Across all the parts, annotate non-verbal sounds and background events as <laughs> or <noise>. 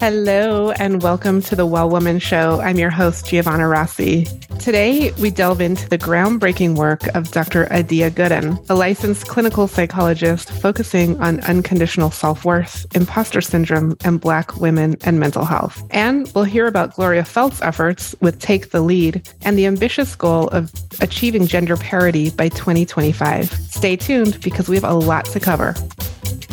Hello, and welcome to the Well Woman Show. I'm your host, Giovanna Rossi. Today, we delve into the groundbreaking work of Dr. Adia Gooden, a licensed clinical psychologist focusing on unconditional self worth, imposter syndrome, and Black women and mental health. And we'll hear about Gloria Feldt's efforts with Take the Lead and the ambitious goal of achieving gender parity by 2025. Stay tuned because we have a lot to cover.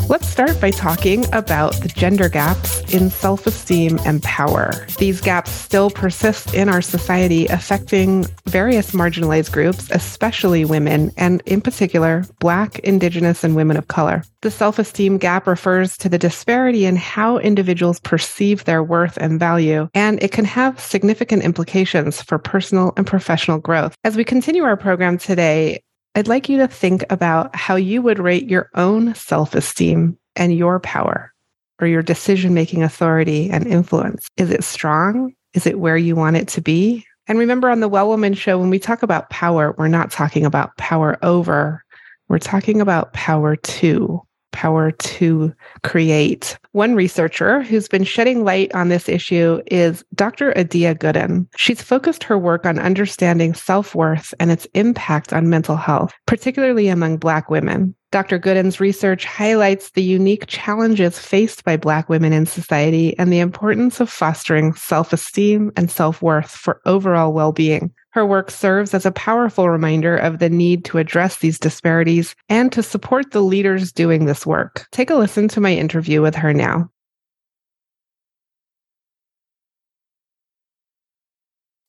Let's start by talking about the gender gaps in self esteem and power. These gaps still persist in our society, affecting various marginalized groups, especially women, and in particular, Black, Indigenous, and women of color. The self esteem gap refers to the disparity in how individuals perceive their worth and value, and it can have significant implications for personal and professional growth. As we continue our program today, I'd like you to think about how you would rate your own self esteem and your power or your decision making authority and influence. Is it strong? Is it where you want it to be? And remember on the Well Woman show, when we talk about power, we're not talking about power over, we're talking about power to power to create. One researcher who's been shedding light on this issue is Dr. Adia Gooden. She's focused her work on understanding self worth and its impact on mental health, particularly among Black women. Dr. Gooden's research highlights the unique challenges faced by Black women in society and the importance of fostering self esteem and self worth for overall well being. Her work serves as a powerful reminder of the need to address these disparities and to support the leaders doing this work. Take a listen to my interview with her now.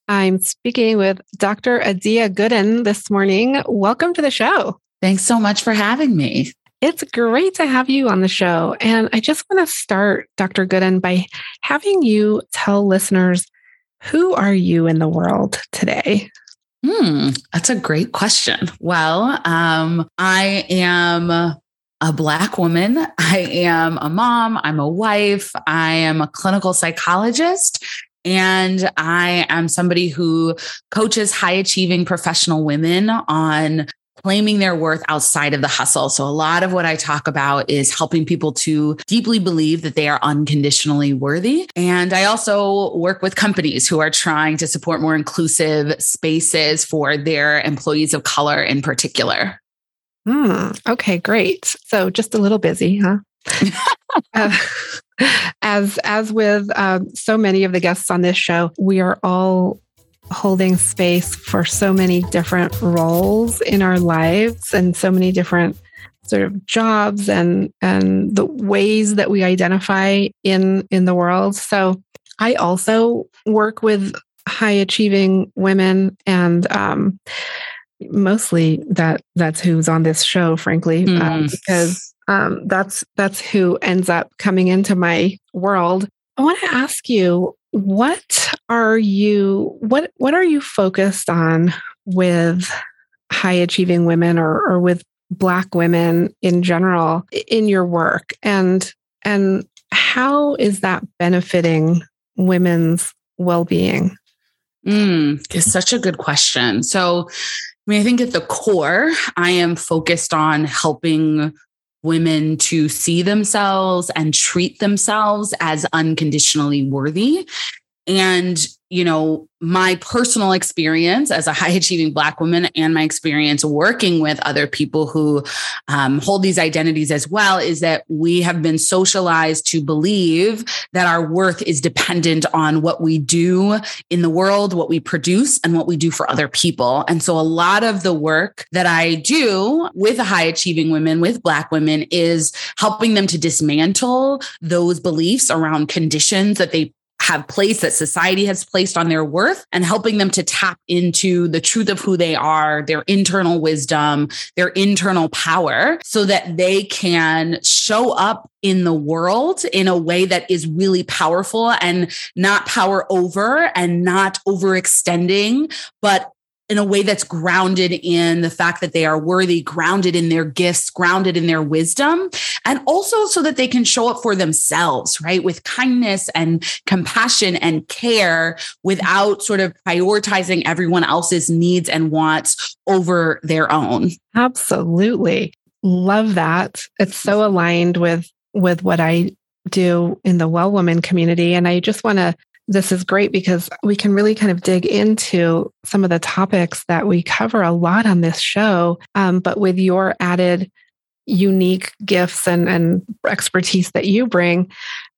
I'm speaking with Dr. Adia Gooden this morning. Welcome to the show. Thanks so much for having me. It's great to have you on the show. And I just want to start, Dr. Gooden, by having you tell listeners who are you in the world today? Hmm, that's a great question. Well, um, I am a Black woman. I am a mom. I'm a wife. I am a clinical psychologist. And I am somebody who coaches high achieving professional women on claiming their worth outside of the hustle. So, a lot of what I talk about is helping people to deeply believe that they are unconditionally worthy. And I also work with companies who are trying to support more inclusive spaces for their employees of color in particular. Hmm. okay, great. So, just a little busy, huh? <laughs> uh, as as with um, so many of the guests on this show, we are all holding space for so many different roles in our lives and so many different sort of jobs and and the ways that we identify in in the world so i also work with high achieving women and um, mostly that that's who's on this show frankly mm. um, because um, that's that's who ends up coming into my world i want to ask you what are you what what are you focused on with high achieving women or, or with black women in general in your work? And and how is that benefiting women's well-being? Mm, it's such a good question. So i mean i think at the core i am focused on helping women to see themselves and treat themselves as unconditionally worthy. And, you know, my personal experience as a high achieving Black woman and my experience working with other people who um, hold these identities as well is that we have been socialized to believe that our worth is dependent on what we do in the world, what we produce, and what we do for other people. And so a lot of the work that I do with high achieving women, with Black women, is helping them to dismantle those beliefs around conditions that they have placed that society has placed on their worth and helping them to tap into the truth of who they are, their internal wisdom, their internal power so that they can show up in the world in a way that is really powerful and not power over and not overextending, but in a way that's grounded in the fact that they are worthy, grounded in their gifts, grounded in their wisdom, and also so that they can show up for themselves, right? With kindness and compassion and care without sort of prioritizing everyone else's needs and wants over their own. Absolutely. Love that. It's so aligned with with what I do in the well woman community and I just want to this is great because we can really kind of dig into some of the topics that we cover a lot on this show, um, but with your added unique gifts and, and expertise that you bring,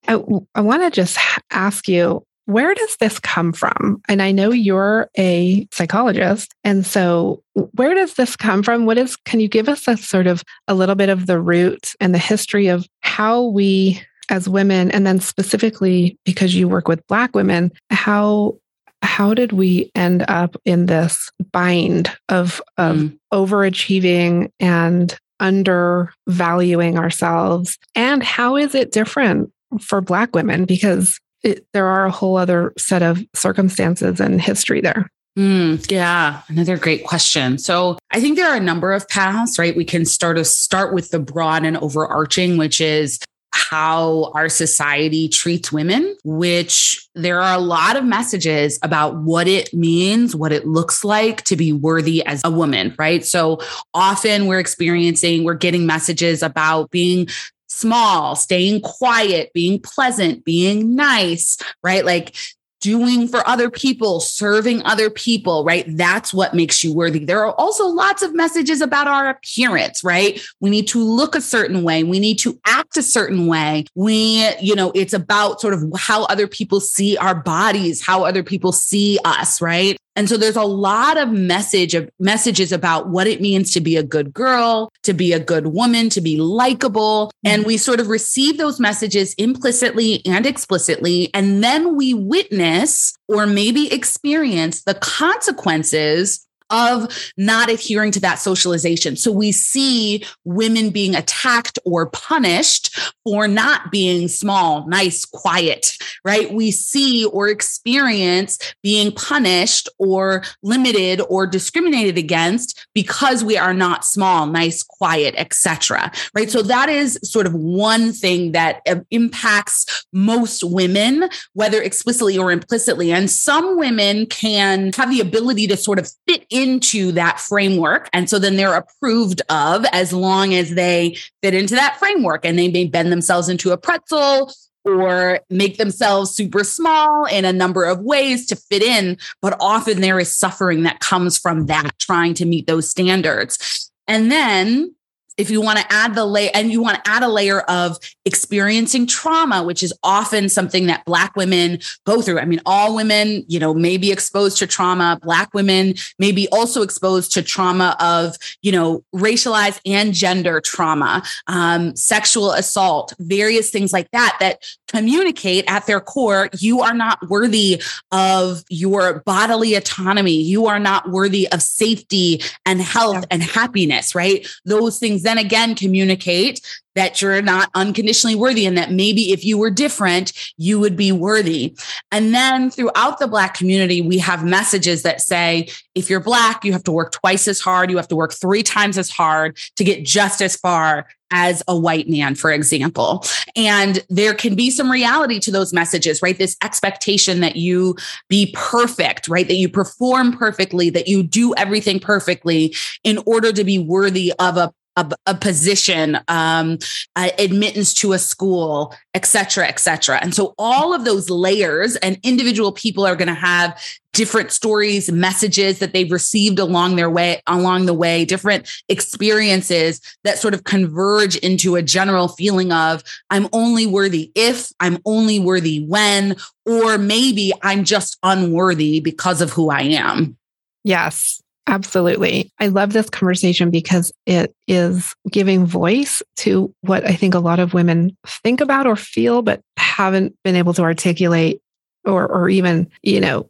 I, I want to just ask you where does this come from? And I know you're a psychologist. And so where does this come from? What is, can you give us a sort of a little bit of the root and the history of how we as women and then specifically because you work with black women how how did we end up in this bind of of mm. overachieving and undervaluing ourselves and how is it different for black women because it, there are a whole other set of circumstances and history there Mm, yeah, another great question. So I think there are a number of paths, right? We can start to start with the broad and overarching, which is how our society treats women, which there are a lot of messages about what it means, what it looks like to be worthy as a woman, right? So often we're experiencing, we're getting messages about being small, staying quiet, being pleasant, being nice, right? Like doing for other people, serving other people, right? That's what makes you worthy. There are also lots of messages about our appearance, right? We need to look a certain way. We need to act a certain way. We, you know, it's about sort of how other people see our bodies, how other people see us, right? And so there's a lot of message of messages about what it means to be a good girl, to be a good woman, to be likable. Mm-hmm. And we sort of receive those messages implicitly and explicitly. And then we witness or maybe experience the consequences of not adhering to that socialization. So we see women being attacked or punished for not being small, nice, quiet, right? We see or experience being punished or limited or discriminated against because we are not small, nice, quiet, etc. Right? So that is sort of one thing that uh, impacts most women, whether explicitly or implicitly. And some women can have the ability to sort of fit in into that framework. And so then they're approved of as long as they fit into that framework and they may bend themselves into a pretzel or make themselves super small in a number of ways to fit in. But often there is suffering that comes from that, trying to meet those standards. And then if you want to add the layer and you want to add a layer of experiencing trauma which is often something that black women go through. I mean all women you know may be exposed to trauma. Black women may be also exposed to trauma of you know racialized and gender trauma um, sexual assault various things like that that communicate at their core you are not worthy of your bodily autonomy. You are not worthy of safety and health yeah. and happiness right? Those things then again communicate that you're not unconditionally worthy and that maybe if you were different, you would be worthy. And then throughout the Black community, we have messages that say, if you're Black, you have to work twice as hard, you have to work three times as hard to get just as far as a white man, for example. And there can be some reality to those messages, right? This expectation that you be perfect, right? That you perform perfectly, that you do everything perfectly in order to be worthy of a a, a position, um, uh, admittance to a school, et cetera, et cetera. And so all of those layers and individual people are going to have different stories, messages that they've received along their way, along the way, different experiences that sort of converge into a general feeling of I'm only worthy if, I'm only worthy when, or maybe I'm just unworthy because of who I am. Yes. Absolutely. I love this conversation because it is giving voice to what I think a lot of women think about or feel, but haven't been able to articulate or, or even, you know,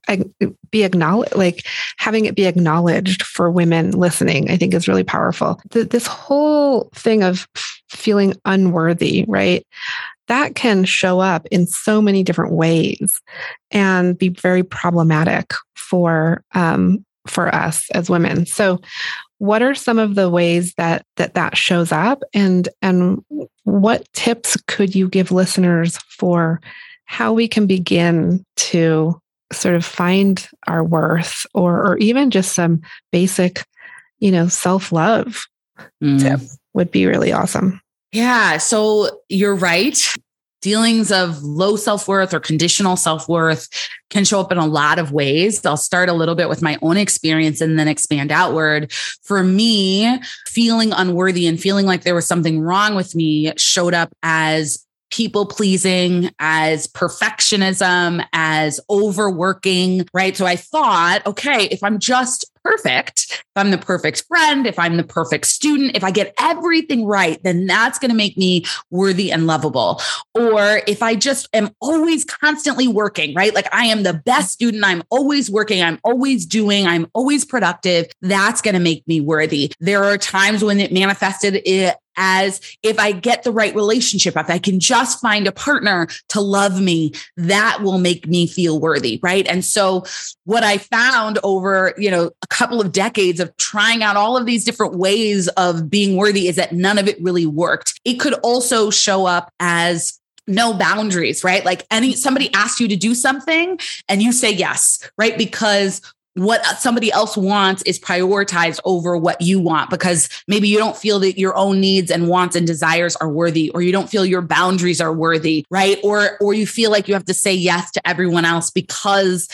be acknowledged, like having it be acknowledged for women listening, I think is really powerful. This whole thing of feeling unworthy, right? That can show up in so many different ways and be very problematic for um, for us as women. So, what are some of the ways that that that shows up and and what tips could you give listeners for how we can begin to sort of find our worth or or even just some basic you know self-love mm. tip would be really awesome yeah so you're right feelings of low self-worth or conditional self-worth can show up in a lot of ways. I'll start a little bit with my own experience and then expand outward. For me feeling unworthy and feeling like there was something wrong with me showed up as people pleasing, as perfectionism, as overworking, right? So I thought, okay, if I'm just perfect, if I'm the perfect friend, if I'm the perfect student, if I get everything right, then that's going to make me worthy and lovable. Or if I just am always constantly working, right? Like I am the best student, I'm always working, I'm always doing, I'm always productive, that's going to make me worthy. There are times when it manifested it as if I get the right relationship, if I can just find a partner to love me, that will make me feel worthy. Right. And so what I found over, you know, a couple of decades of trying out all of these different ways of being worthy is that none of it really worked. It could also show up as no boundaries, right? Like any somebody asks you to do something and you say yes, right? Because what somebody else wants is prioritized over what you want because maybe you don't feel that your own needs and wants and desires are worthy or you don't feel your boundaries are worthy right? Or or you feel like you have to say yes to everyone else because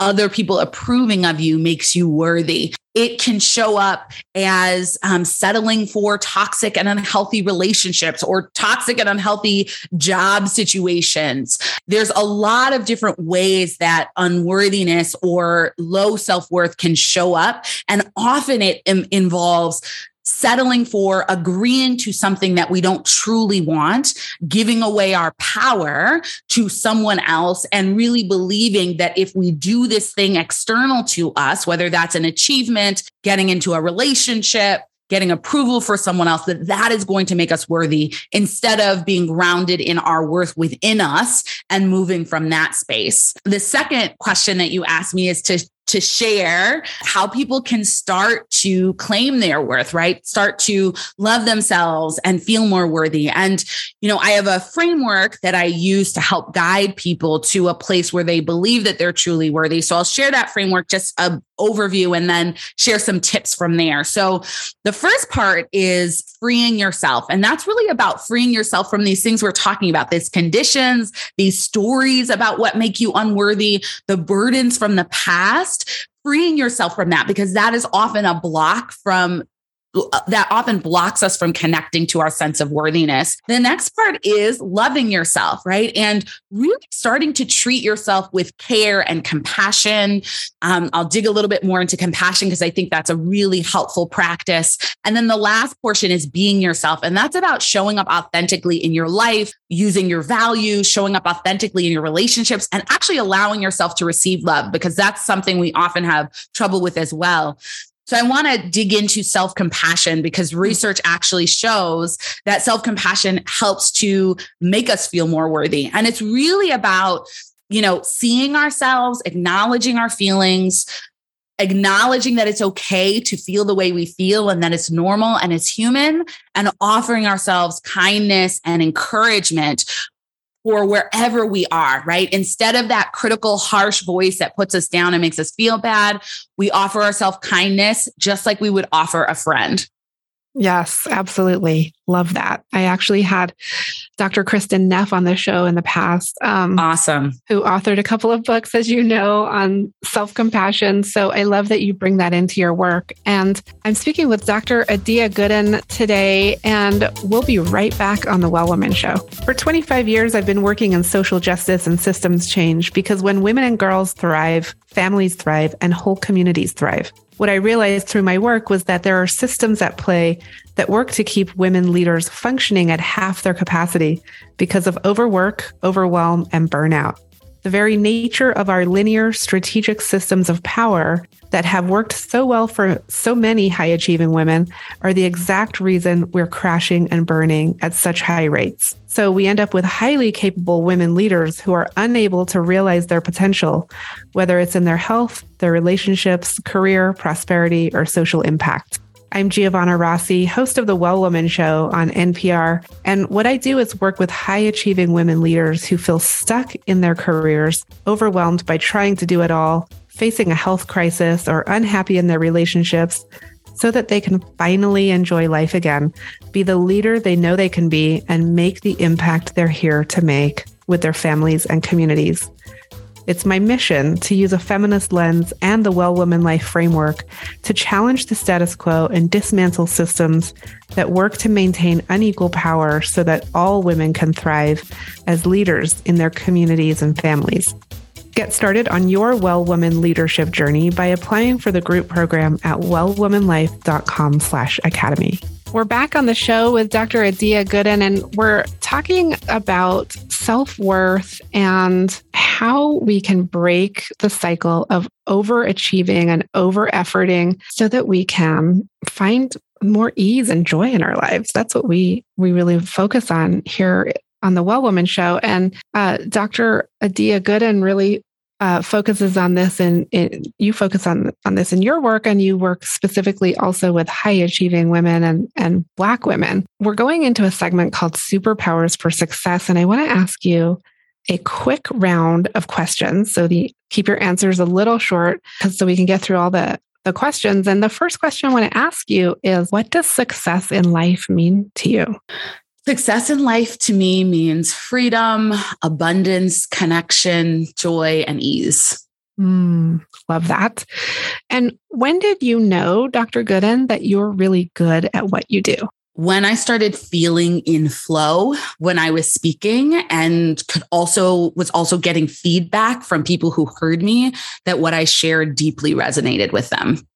other people approving of you makes you worthy. It can show up as um, settling for toxic and unhealthy relationships or toxic and unhealthy job situations. There's a lot of different ways that unworthiness or low self worth can show up. And often it Im- involves settling for agreeing to something that we don't truly want, giving away our power to someone else, and really believing that if we do this thing external to us, whether that's an achievement, getting into a relationship, getting approval for someone else that that is going to make us worthy instead of being grounded in our worth within us and moving from that space. The second question that you asked me is to to share how people can start to claim their worth, right? Start to love themselves and feel more worthy. And, you know, I have a framework that I use to help guide people to a place where they believe that they're truly worthy. So I'll share that framework, just a overview, and then share some tips from there. So the first part is freeing yourself. And that's really about freeing yourself from these things we're talking about, these conditions, these stories about what make you unworthy, the burdens from the past freeing yourself from that because that is often a block from that often blocks us from connecting to our sense of worthiness. The next part is loving yourself, right? And really starting to treat yourself with care and compassion. Um, I'll dig a little bit more into compassion because I think that's a really helpful practice. And then the last portion is being yourself. And that's about showing up authentically in your life, using your values, showing up authentically in your relationships, and actually allowing yourself to receive love because that's something we often have trouble with as well. So I want to dig into self compassion because hmm. research actually shows that self compassion helps to make us feel more worthy. And it's really about, you know, seeing ourselves, acknowledging our feelings, acknowledging that it's okay to feel the way we feel and that it's normal and it's human, and offering ourselves kindness and encouragement for wherever we are, right? Instead of that critical, harsh voice that puts us down and makes us feel bad, we offer ourselves kindness just like we would offer a friend. Yes, absolutely. Love that. I actually had Dr. Kristin Neff on the show in the past. Um, awesome. Who authored a couple of books, as you know, on self compassion. So I love that you bring that into your work. And I'm speaking with Dr. Adia Gooden today, and we'll be right back on the Well Woman Show. For 25 years, I've been working in social justice and systems change because when women and girls thrive, families thrive, and whole communities thrive what I realized through my work was that there are systems at play that work to keep women leaders functioning at half their capacity because of overwork, overwhelm, and burnout. The very nature of our linear strategic systems of power that have worked so well for so many high achieving women are the exact reason we're crashing and burning at such high rates. So we end up with highly capable women leaders who are unable to realize their potential, whether it's in their health, their relationships, career, prosperity, or social impact. I'm Giovanna Rossi, host of the Well Woman Show on NPR. And what I do is work with high achieving women leaders who feel stuck in their careers, overwhelmed by trying to do it all, facing a health crisis, or unhappy in their relationships, so that they can finally enjoy life again, be the leader they know they can be, and make the impact they're here to make with their families and communities. It's my mission to use a feminist lens and the Well Woman Life framework to challenge the status quo and dismantle systems that work to maintain unequal power so that all women can thrive as leaders in their communities and families. Get started on your Well Woman leadership journey by applying for the group program at wellwomanlife.com slash academy. We're back on the show with Dr. Adia Gooden, and we're talking about self worth and how we can break the cycle of overachieving and over efforting so that we can find more ease and joy in our lives. That's what we we really focus on here on the Well Woman Show. And uh, Dr. Adia Gooden really uh, focuses on this and you focus on on this in your work and you work specifically also with high achieving women and and black women. We're going into a segment called superpowers for success and i want to ask you a quick round of questions. So the keep your answers a little short so we can get through all the the questions. And the first question i want to ask you is what does success in life mean to you Success in life to me means freedom, abundance, connection, joy, and ease. Mm, love that. And when did you know, Dr. Gooden, that you're really good at what you do? When I started feeling in flow when I was speaking and could also was also getting feedback from people who heard me that what I shared deeply resonated with them.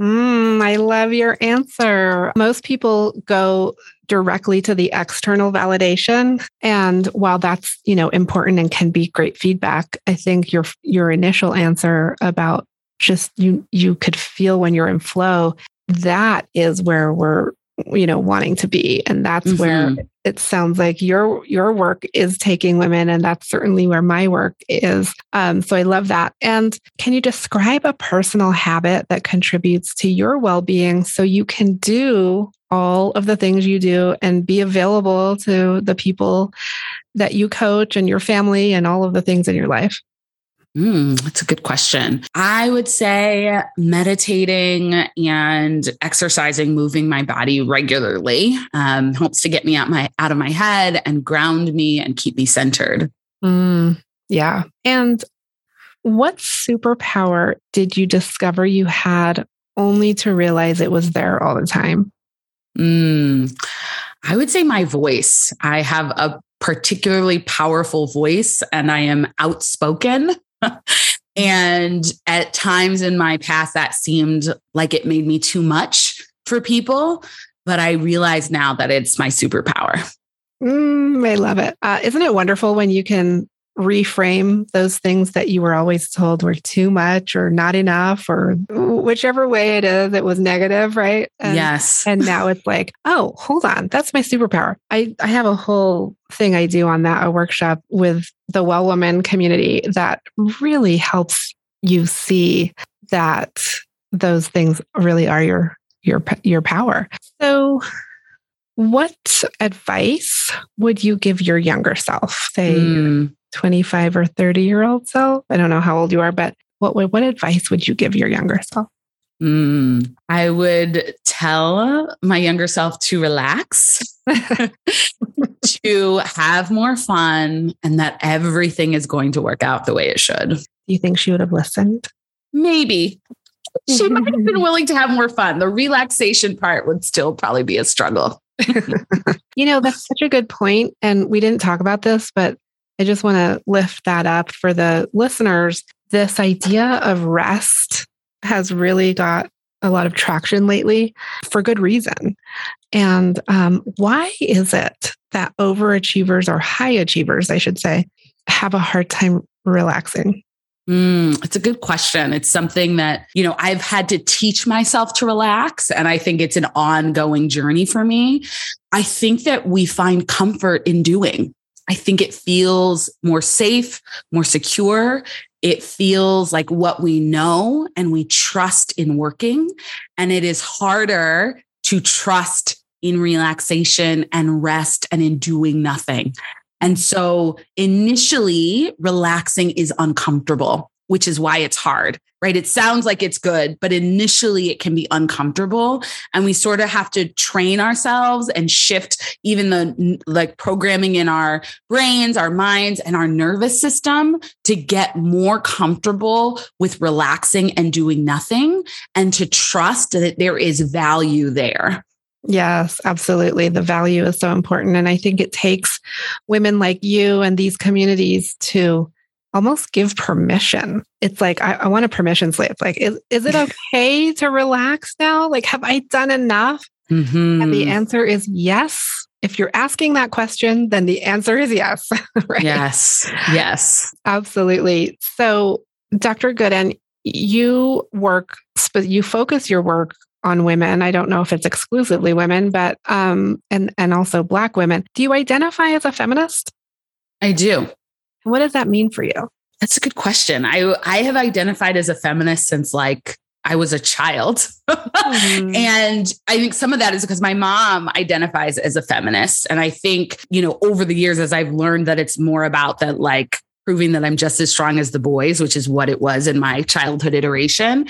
Mm, I love your answer. Most people go directly to the external validation and while that's you know important and can be great feedback i think your your initial answer about just you you could feel when you're in flow that is where we're you know wanting to be and that's mm-hmm. where it sounds like your your work is taking women and that's certainly where my work is um, so i love that and can you describe a personal habit that contributes to your well-being so you can do all of the things you do and be available to the people that you coach and your family and all of the things in your life? Mm, that's a good question. I would say meditating and exercising, moving my body regularly um, helps to get me out my out of my head and ground me and keep me centered. Mm, yeah. And what superpower did you discover you had only to realize it was there all the time? Mm, I would say my voice. I have a particularly powerful voice and I am outspoken. <laughs> and at times in my past, that seemed like it made me too much for people. But I realize now that it's my superpower. Mm, I love it. Uh, not it wonderful when you can reframe those things that you were always told were too much or not enough or whichever way it is it was negative right? And, yes. and now it's like oh hold on that's my superpower. I i have a whole thing i do on that a workshop with the well woman community that really helps you see that those things really are your your your power. So what advice would you give your younger self? Say mm. 25 or 30 year old self? I don't know how old you are, but what what advice would you give your younger self? Mm, I would tell my younger self to relax, <laughs> to have more fun, and that everything is going to work out the way it should. Do you think she would have listened? Maybe. She might have been <laughs> willing to have more fun. The relaxation part would still probably be a struggle. <laughs> you know, that's such a good point. And we didn't talk about this, but I just want to lift that up for the listeners. This idea of rest has really got a lot of traction lately for good reason. And um, why is it that overachievers or high achievers, I should say, have a hard time relaxing? Mm, it's a good question. It's something that, you know, I've had to teach myself to relax. And I think it's an ongoing journey for me. I think that we find comfort in doing. I think it feels more safe, more secure. It feels like what we know and we trust in working. And it is harder to trust in relaxation and rest and in doing nothing. And so initially, relaxing is uncomfortable, which is why it's hard, right? It sounds like it's good, but initially it can be uncomfortable. And we sort of have to train ourselves and shift even the like programming in our brains, our minds, and our nervous system to get more comfortable with relaxing and doing nothing and to trust that there is value there. Yes, absolutely. The value is so important. And I think it takes women like you and these communities to almost give permission. It's like, I, I want a permission slip. Like, is, is it okay to relax now? Like, have I done enough? Mm-hmm. And the mm-hmm. answer is yes. If you're asking that question, then the answer is yes. <laughs> right? Yes. Yes. Absolutely. So, Dr. Gooden, you work, you focus your work on women. I don't know if it's exclusively women, but um, and and also Black women. Do you identify as a feminist? I do. What does that mean for you? That's a good question. I I have identified as a feminist since like I was a child. <laughs> mm-hmm. And I think some of that is because my mom identifies as a feminist. And I think, you know, over the years, as I've learned that it's more about that, like proving that I'm just as strong as the boys, which is what it was in my childhood iteration.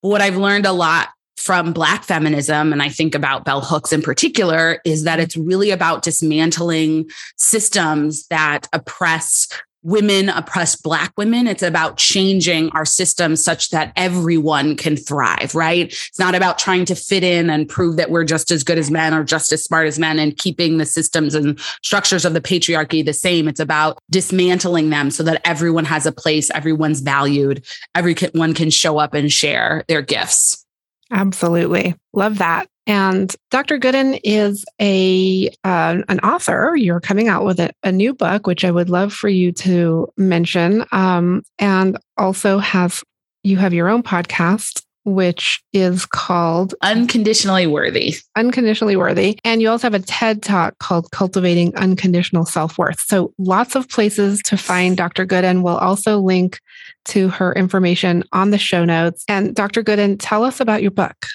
What I've learned a lot from Black feminism, and I think about Bell Hooks in particular, is that it's really about dismantling systems that oppress women, oppress Black women. It's about changing our systems such that everyone can thrive, right? It's not about trying to fit in and prove that we're just as good as men or just as smart as men and keeping the systems and structures of the patriarchy the same. It's about dismantling them so that everyone has a place, everyone's valued, everyone can show up and share their gifts. Absolutely. Love that. And Dr. Gooden is a uh, an author. You're coming out with a, a, new book, which I would love for you to mention. Um, and also have you have your own podcast, which is called Unconditionally Worthy. Unconditionally Worthy. And you also have a TED talk called Cultivating Unconditional Self Worth. So lots of places to find Dr. Gooden. We'll also link to her information on the show notes. And Dr. Gooden, tell us about your book.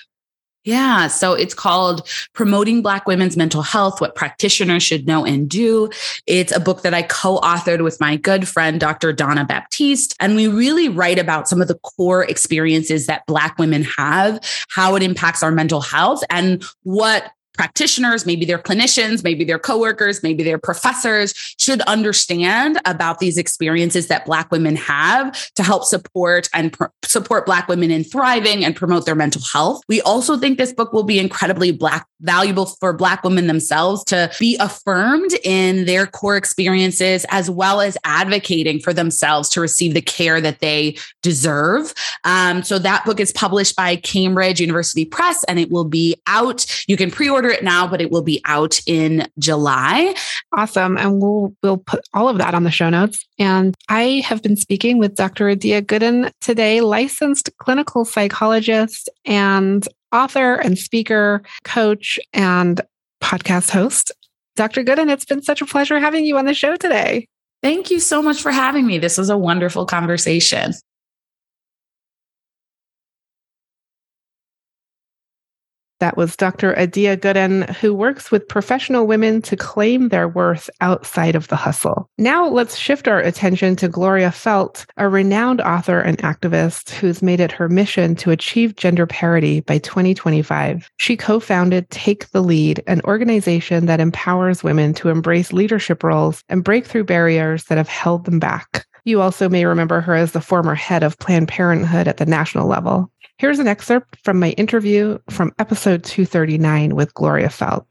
Yeah. So it's called Promoting Black Women's Mental Health What Practitioners Should Know and Do. It's a book that I co authored with my good friend, Dr. Donna Baptiste. And we really write about some of the core experiences that Black women have, how it impacts our mental health, and what practitioners, maybe they're clinicians, maybe they're coworkers, maybe they're professors should understand about these experiences that Black women have to help support and pr- support Black women in thriving and promote their mental health. We also think this book will be incredibly Black valuable for Black women themselves to be affirmed in their core experiences as well as advocating for themselves to receive the care that they deserve. Um, so that book is published by Cambridge University Press and it will be out. You can pre-order order it now, but it will be out in July. Awesome. And we'll we'll put all of that on the show notes. And I have been speaking with Dr. Adia Gooden today, licensed clinical psychologist and author and speaker, coach, and podcast host. Dr. Gooden, it's been such a pleasure having you on the show today. Thank you so much for having me. This was a wonderful conversation. That was Dr. Adia Gooden, who works with professional women to claim their worth outside of the hustle. Now let's shift our attention to Gloria Feldt, a renowned author and activist who's made it her mission to achieve gender parity by 2025. She co-founded Take the Lead, an organization that empowers women to embrace leadership roles and break through barriers that have held them back. You also may remember her as the former head of Planned Parenthood at the national level. Here's an excerpt from my interview from episode 239 with Gloria Feldt.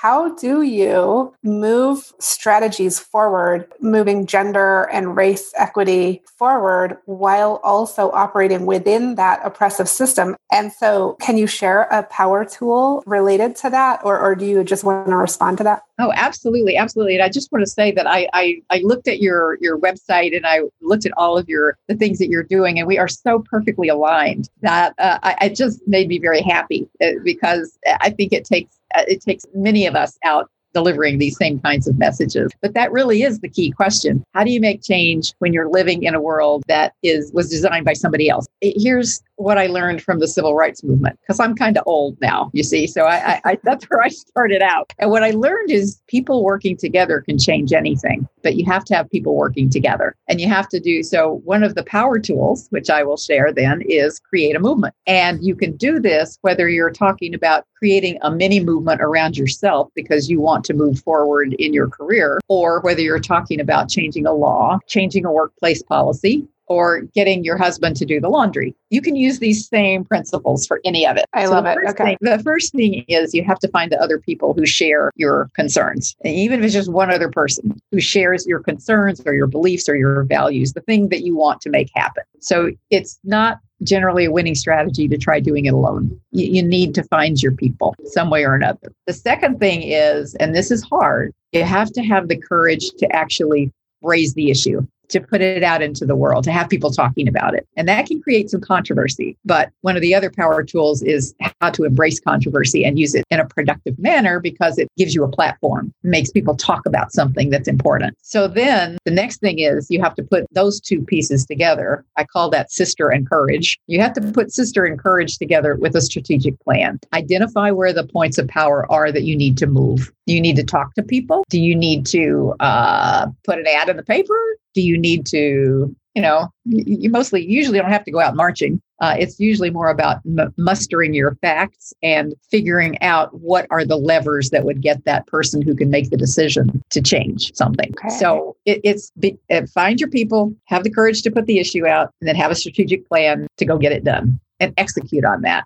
How do you move strategies forward, moving gender and race equity forward while also operating within that oppressive system? And so, can you share a power tool related to that, or, or do you just want to respond to that? Oh, absolutely, absolutely. And I just want to say that I, I I looked at your your website and I looked at all of your the things that you're doing, and we are so perfectly aligned that uh, I, just made me very happy uh, because I think it takes it takes many of us out delivering these same kinds of messages. But that really is the key question. How do you make change when you're living in a world that is was designed by somebody else? Here's what I learned from the civil rights movement because I'm kind of old now, you see. So I, I, I, that's where I started out. And what I learned is people working together can change anything, but you have to have people working together, and you have to do so. One of the power tools, which I will share then, is create a movement, and you can do this whether you're talking about creating a mini movement around yourself because you want to move forward in your career, or whether you're talking about changing a law, changing a workplace policy, or getting your husband to do the laundry. You can use these same principles for any of it. I so love it. Okay. Thing, the first thing is you have to find the other people who share your concerns. And even if it's just one other person who shares your concerns or your beliefs or your values, the thing that you want to make happen. So it's not generally a winning strategy to try doing it alone. You, you need to find your people some way or another. The second thing is, and this is hard, you have to have the courage to actually raise the issue to put it out into the world, to have people talking about it. And that can create some controversy. But one of the other power tools is how to embrace controversy and use it in a productive manner because it gives you a platform, makes people talk about something that's important. So then the next thing is you have to put those two pieces together. I call that sister and courage. You have to put sister and courage together with a strategic plan. Identify where the points of power are that you need to move. Do you need to talk to people? Do you need to uh, put an ad in the paper? Do you need to you know you mostly usually don't have to go out marching. Uh, it's usually more about m- mustering your facts and figuring out what are the levers that would get that person who can make the decision to change something. Okay. so it, it's be, uh, find your people have the courage to put the issue out and then have a strategic plan to go get it done and execute on that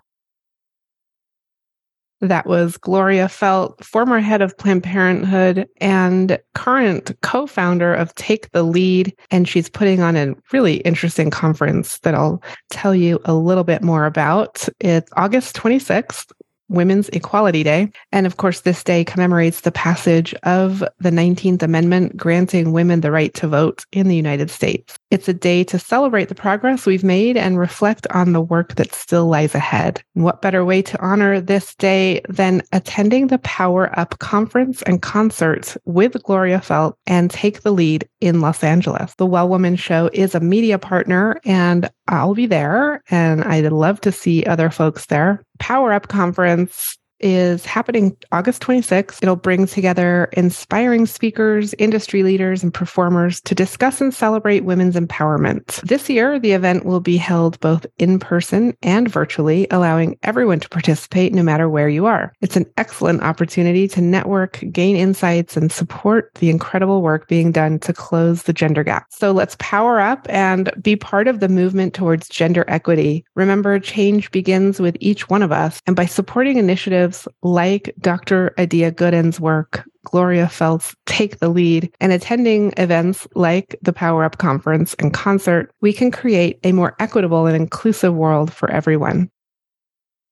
that was Gloria Feldt, former head of Planned Parenthood and current co founder of Take the Lead. And she's putting on a really interesting conference that I'll tell you a little bit more about. It's August 26th. Women's Equality Day. And of course, this day commemorates the passage of the 19th Amendment granting women the right to vote in the United States. It's a day to celebrate the progress we've made and reflect on the work that still lies ahead. What better way to honor this day than attending the Power Up conference and concerts with Gloria Feldt and Take the Lead in Los Angeles. The Well Woman Show is a media partner and I'll be there and I'd love to see other folks there. Power Up conference is happening August 26th. It'll bring together inspiring speakers, industry leaders, and performers to discuss and celebrate women's empowerment. This year, the event will be held both in person and virtually, allowing everyone to participate no matter where you are. It's an excellent opportunity to network, gain insights, and support the incredible work being done to close the gender gap. So let's power up and be part of the movement towards gender equity. Remember, change begins with each one of us, and by supporting initiatives like Dr. Adia Gooden's work, Gloria Feldt's Take the Lead, and attending events like the Power Up Conference and concert, we can create a more equitable and inclusive world for everyone.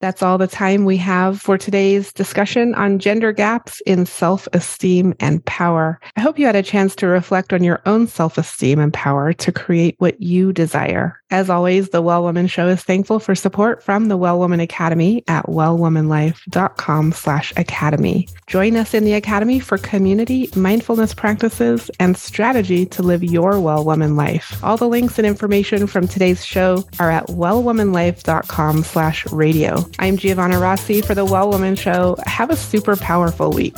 That's all the time we have for today's discussion on gender gaps in self esteem and power. I hope you had a chance to reflect on your own self esteem and power to create what you desire. As always, the Well Woman Show is thankful for support from the Well Woman Academy at wellwomanlife.com slash academy. Join us in the Academy for community, mindfulness practices, and strategy to live your Well Woman life. All the links and information from today's show are at wellwomanlife.com slash radio. I'm Giovanna Rossi for the Well Woman Show. Have a super powerful week.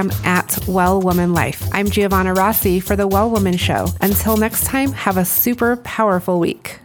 Instagram at Well Woman Life. I'm Giovanna Rossi for The Well Woman Show. Until next time, have a super powerful week.